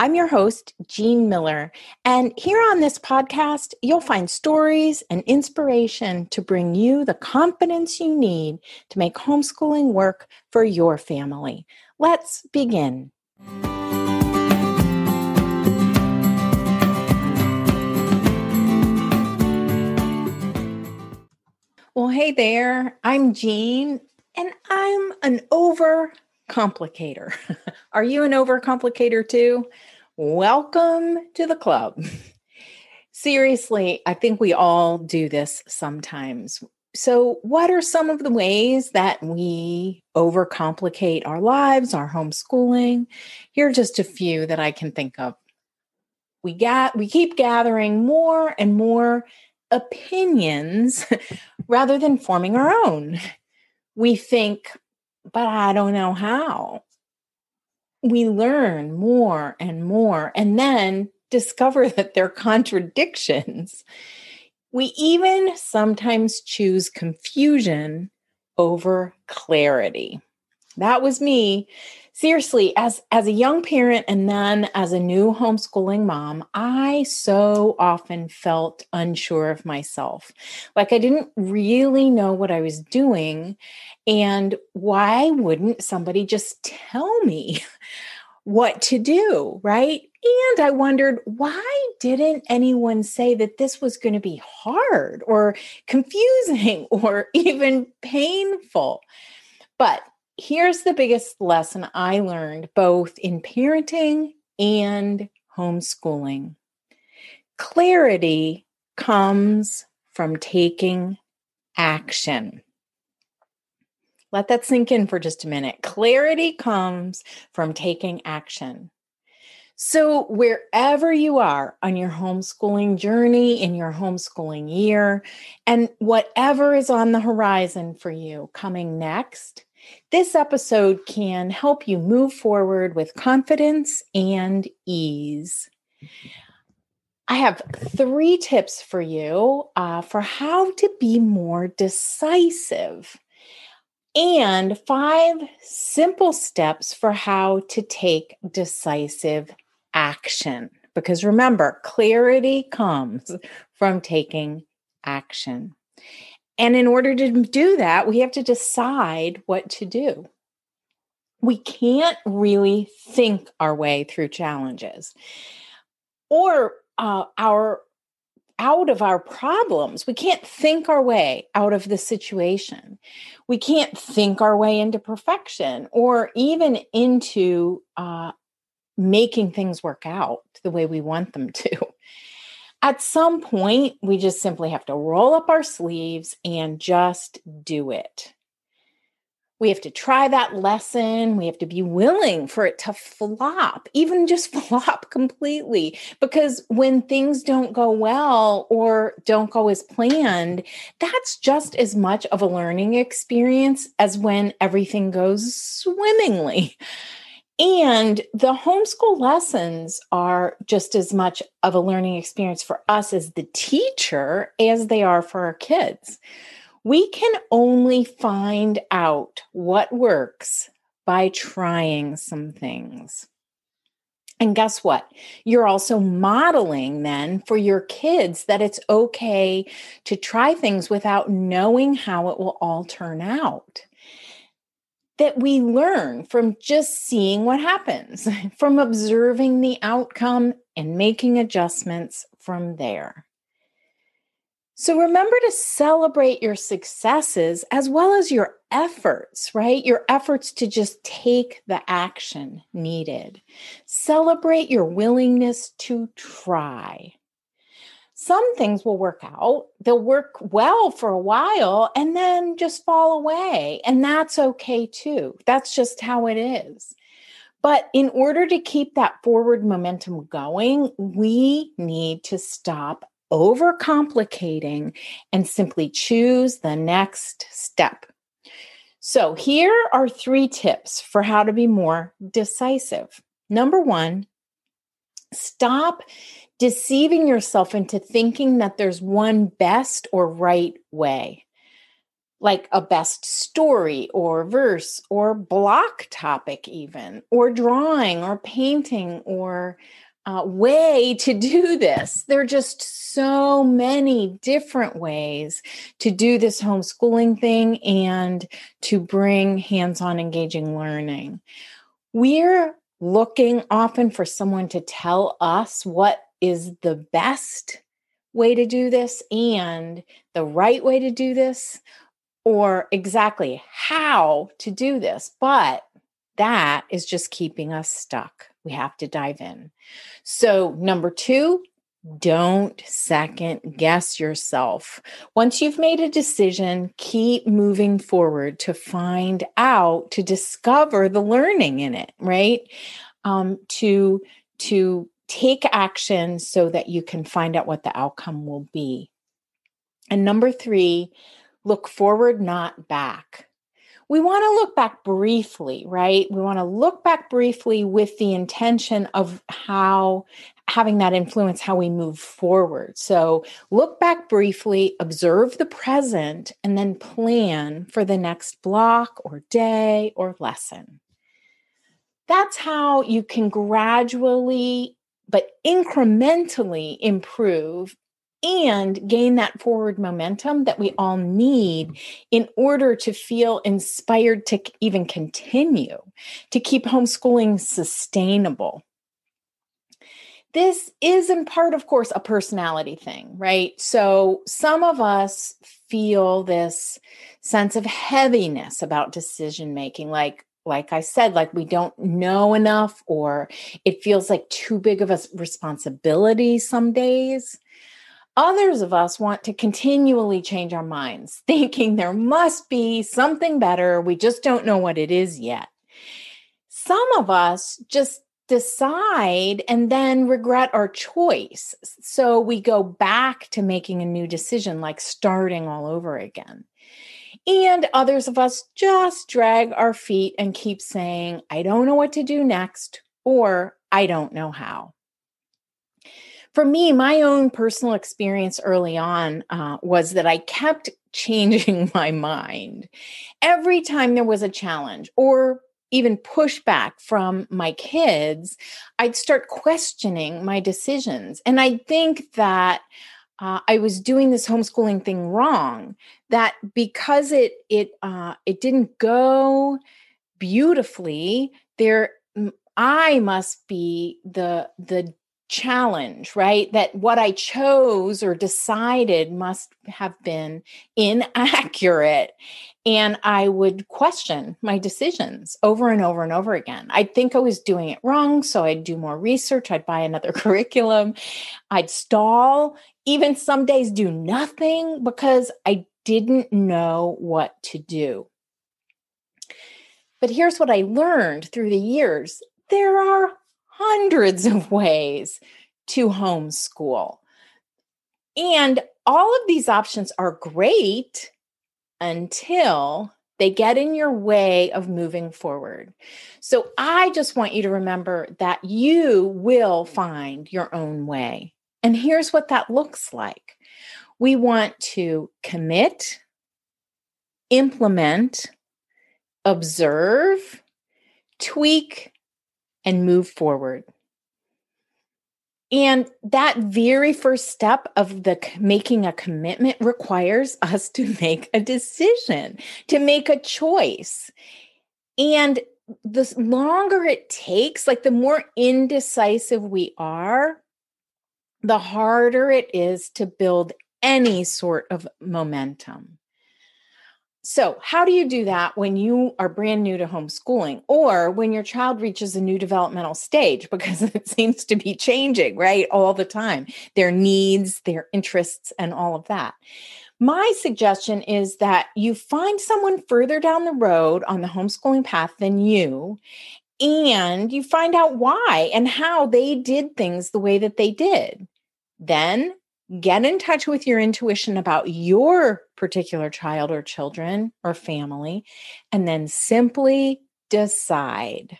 I'm your host, Jean Miller, and here on this podcast, you'll find stories and inspiration to bring you the confidence you need to make homeschooling work for your family. Let's begin. Well, hey there, I'm Jean, and I'm an over complicator. Are you an overcomplicator too? Welcome to the club. Seriously, I think we all do this sometimes. So, what are some of the ways that we overcomplicate our lives, our homeschooling? Here are just a few that I can think of. We got we keep gathering more and more opinions rather than forming our own. We think but I don't know how. We learn more and more and then discover that they're contradictions. We even sometimes choose confusion over clarity. That was me seriously as as a young parent and then as a new homeschooling mom i so often felt unsure of myself. Like i didn't really know what i was doing and why wouldn't somebody just tell me what to do right? And i wondered why didn't anyone say that this was going to be hard or confusing or even painful? But here's the biggest lesson I learned both in parenting and homeschooling clarity comes from taking action. Let that sink in for just a minute. Clarity comes from taking action. So, wherever you are on your homeschooling journey, in your homeschooling year, and whatever is on the horizon for you coming next, this episode can help you move forward with confidence and ease. I have three tips for you uh, for how to be more decisive and five simple steps for how to take decisive action. Because remember, clarity comes from taking action. And in order to do that, we have to decide what to do. We can't really think our way through challenges or uh, our out of our problems. We can't think our way out of the situation. We can't think our way into perfection or even into uh, making things work out the way we want them to at some point, we just simply have to roll up our sleeves and just do it. We have to try that lesson. We have to be willing for it to flop, even just flop completely. Because when things don't go well or don't go as planned, that's just as much of a learning experience as when everything goes swimmingly. And the homeschool lessons are just as much of a learning experience for us as the teacher as they are for our kids. We can only find out what works by trying some things. And guess what? You're also modeling then for your kids that it's okay to try things without knowing how it will all turn out. That we learn from just seeing what happens, from observing the outcome and making adjustments from there. So remember to celebrate your successes as well as your efforts, right? Your efforts to just take the action needed. Celebrate your willingness to try. Some things will work out, they'll work well for a while and then just fall away. And that's okay too. That's just how it is. But in order to keep that forward momentum going, we need to stop overcomplicating and simply choose the next step. So, here are three tips for how to be more decisive. Number one, stop deceiving yourself into thinking that there's one best or right way, like a best story or verse or block topic, even, or drawing or painting or uh, way to do this. There are just so many different ways to do this homeschooling thing and to bring hands on engaging learning. We're looking often for someone to tell us what is the best way to do this and the right way to do this, or exactly how to do this. But that is just keeping us stuck. We have to dive in. So, number two, don't second guess yourself. Once you've made a decision, keep moving forward to find out, to discover the learning in it, right? Um, to to take action so that you can find out what the outcome will be. And number three, look forward, not back we want to look back briefly, right? We want to look back briefly with the intention of how having that influence how we move forward. So, look back briefly, observe the present, and then plan for the next block or day or lesson. That's how you can gradually but incrementally improve and gain that forward momentum that we all need in order to feel inspired to even continue to keep homeschooling sustainable. This is in part, of course, a personality thing, right? So some of us feel this sense of heaviness about decision making, like, like I said, like we don't know enough, or it feels like too big of a responsibility some days. Others of us want to continually change our minds, thinking there must be something better. We just don't know what it is yet. Some of us just decide and then regret our choice. So we go back to making a new decision, like starting all over again. And others of us just drag our feet and keep saying, I don't know what to do next, or I don't know how for me, my own personal experience early on uh, was that I kept changing my mind every time there was a challenge or even pushback from my kids. I'd start questioning my decisions. And I think that uh, I was doing this homeschooling thing wrong. That because it it uh, it didn't go beautifully, there I must be the the challenge, right? That what I chose or decided must have been inaccurate. And I would question my decisions over and over and over again. I'd think I was doing it wrong. So I'd do more research. I'd buy another curriculum. I'd stall, even some days do nothing because I didn't know what to do. But here's what I learned through the years there are hundreds of ways to homeschool. And all of these options are great until They get in your way of moving forward. So I just want you to remember that you will find your own way. And here's what that looks like we want to commit, implement, observe, tweak, and move forward. And that very first step of the making a commitment requires us to make a decision, to make a choice. And the longer it takes, like the more indecisive we are, the harder it is to build any sort of momentum. So, how do you do that when you are brand new to homeschooling or when your child reaches a new developmental stage? Because it seems to be changing, right? All the time, their needs, their interests, and all of that. My suggestion is that you find someone further down the road on the homeschooling path than you, and you find out why and how they did things the way that they did. Then get in touch with your intuition about your particular child or children or family, and then simply decide.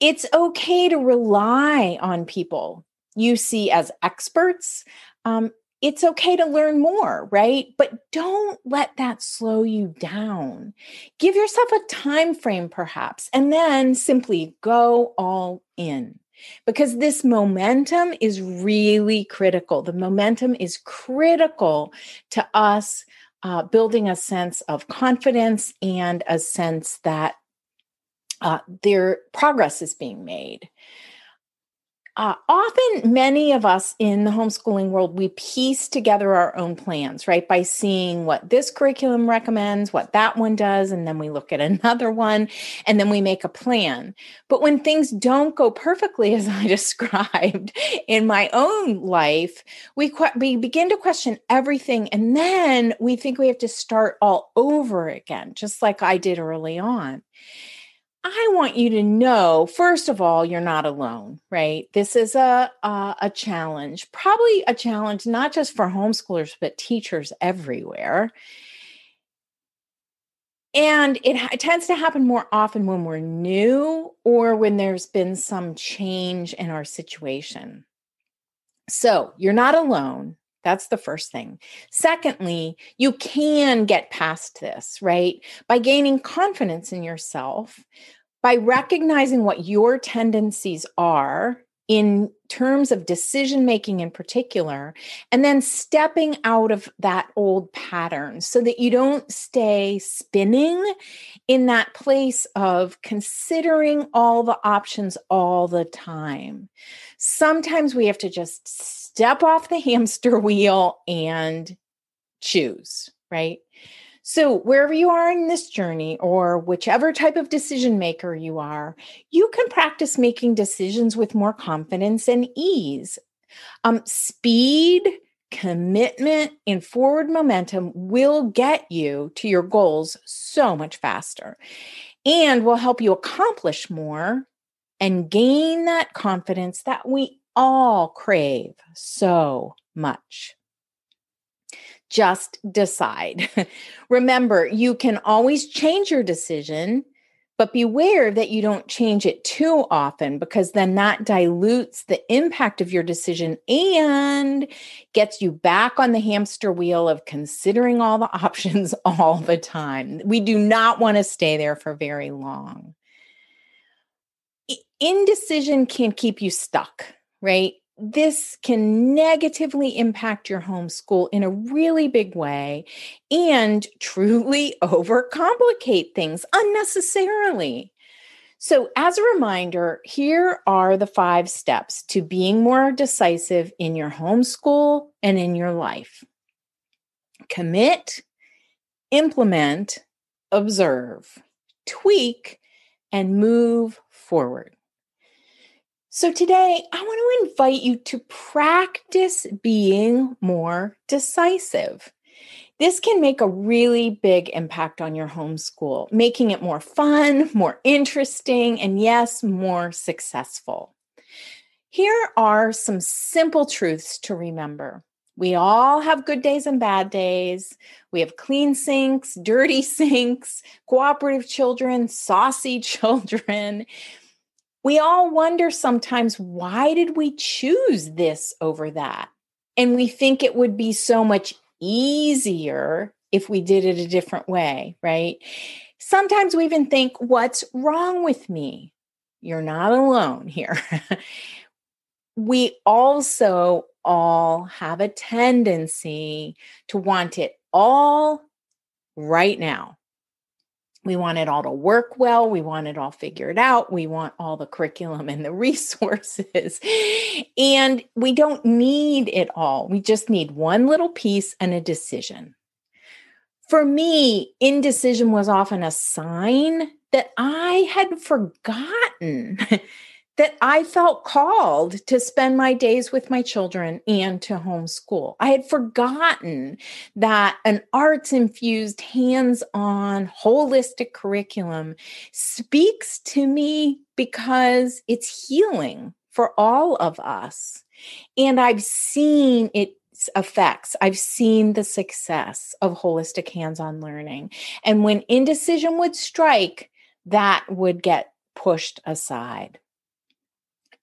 It's okay to rely on people you see as experts. Um, it's okay to learn more, right? But don't let that slow you down. Give yourself a time frame, perhaps, and then simply go all in because this momentum is really critical. The momentum is critical to us uh, building a sense of confidence and a sense that uh, their progress is being made uh, often many of us in the homeschooling world we piece together our own plans right? By seeing what this curriculum recommends what that one does and then we look at another one and then we make a plan. But when things don't go perfectly as i described in my own life we, we begin to question everything and then we think we have to start all over again just like i did early on I want you to know, first of all, you're not alone, right? This is a, a, a challenge, probably a challenge not just for homeschoolers, but teachers everywhere. And it, it tends to happen more often when we're new or when there's been some change in our situation. So you're not alone. That's the first thing. Secondly, you can get past this, right? By gaining confidence in yourself, by recognizing what your tendencies are in terms of decision making in particular, and then stepping out of that old pattern so that you don't stay spinning in that place of considering all the options all the time. Sometimes we have to just step off the hamster wheel and choose, right? So, wherever you are in this journey, or whichever type of decision maker you are, you can practice making decisions with more confidence and ease. Um, speed, commitment, and forward momentum will get you to your goals so much faster and will help you accomplish more and gain that confidence that we all crave so much just decide. Remember, you can always change your decision, but beware that you don't change it too often because then that dilutes the impact of your decision and gets you back on the hamster wheel of considering all the options all the time. We do not want to stay there for very long. Indecision can keep you stuck, right? This can negatively impact your homeschool in a really big way and truly overcomplicate things unnecessarily. So, as a reminder, here are the five steps to being more decisive in your homeschool and in your life commit, implement, observe, tweak, and move forward. So, today I want to invite you to practice being more decisive. This can make a really big impact on your homeschool, making it more fun, more interesting, and yes, more successful. Here are some simple truths to remember. We all have good days and bad days. We have clean sinks, dirty sinks, cooperative children, saucy children. We all wonder sometimes why did we choose this over that? And we think it would be so much easier if we did it a different way, right? Sometimes we even think, what's wrong with me? You're not alone here. we also all have a tendency to want it all right now. We want it all to work well. We want it all figured out. We want all the curriculum and the resources. And we don't need it all. We just need one little piece and a decision. For me, indecision was often a sign that I had forgotten that I felt called to spend my days with my children and to homeschool. I had forgotten that an arts infused, hands on, holistic curriculum speaks to me because it's healing for all of us. And I've seen its effects. I've seen the success of holistic hands on learning. And when indecision would strike, that would get pushed aside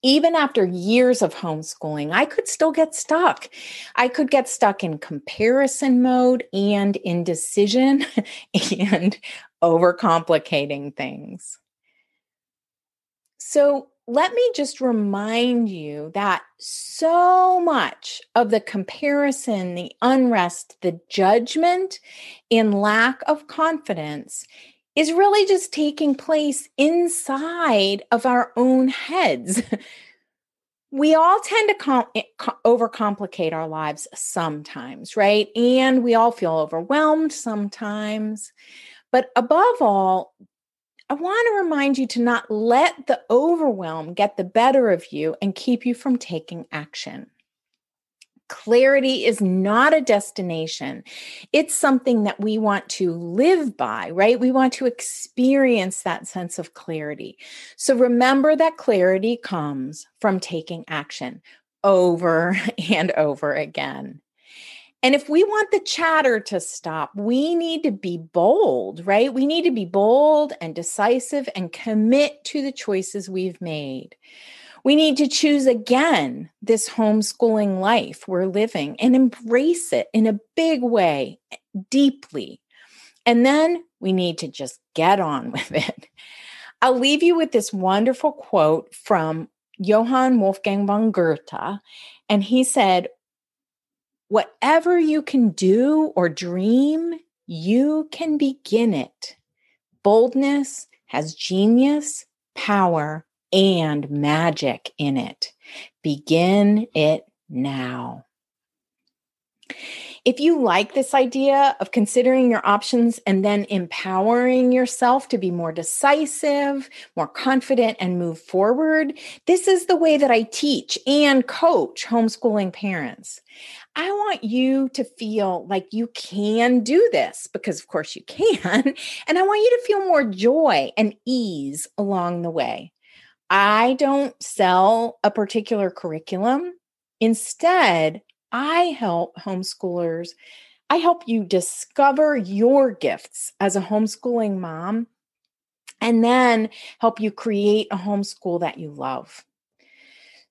even after years of homeschooling, I could still get stuck. I could get stuck in comparison mode and indecision and overcomplicating things. So, let me just remind you that so much of the comparison, the unrest, the judgment, and lack of confidence is really just taking place inside of our own heads. we all tend to com- eh, overcomplicate our lives sometimes, right? And we all feel overwhelmed sometimes. But above all, I want to remind you to not let the overwhelm get the better of you and keep you from taking action. Clarity is not a destination. It's something that we want to live by, right? We want to experience that sense of clarity. So remember that clarity comes from taking action over and over again. And if we want the chatter to stop, we need to be bold, right? We need to be bold and decisive and commit to the choices we've made. We need to choose again this homeschooling life we're living and embrace it in a big way, deeply. And then we need to just get on with it. I'll leave you with this wonderful quote from Johann Wolfgang von Goethe. And he said, Whatever you can do or dream, you can begin it. Boldness has genius, power, and magic in it. Begin it now. If you like this idea of considering your options and then empowering yourself to be more decisive, more confident, and move forward, this is the way that I teach and coach homeschooling parents. I want you to feel like you can do this because, of course, you can. And I want you to feel more joy and ease along the way. I don't sell a particular curriculum. Instead, I help homeschoolers. I help you discover your gifts as a homeschooling mom and then help you create a homeschool that you love.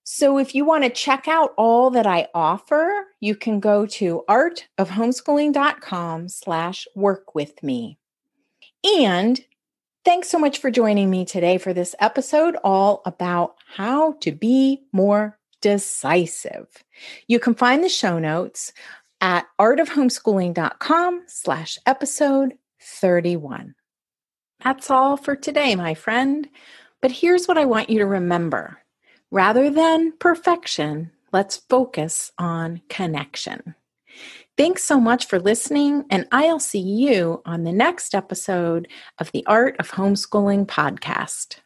So if you want to check out all that I offer, you can go to artofhomeschooling.com slash work with me. And Thanks so much for joining me today for this episode all about how to be more decisive. You can find the show notes at artofhomeschooling.com slash episode 31. That's all for today, my friend. But here's what I want you to remember. Rather than perfection, let's focus on connection. Thanks so much for listening, and I'll see you on the next episode of the Art of Homeschooling podcast.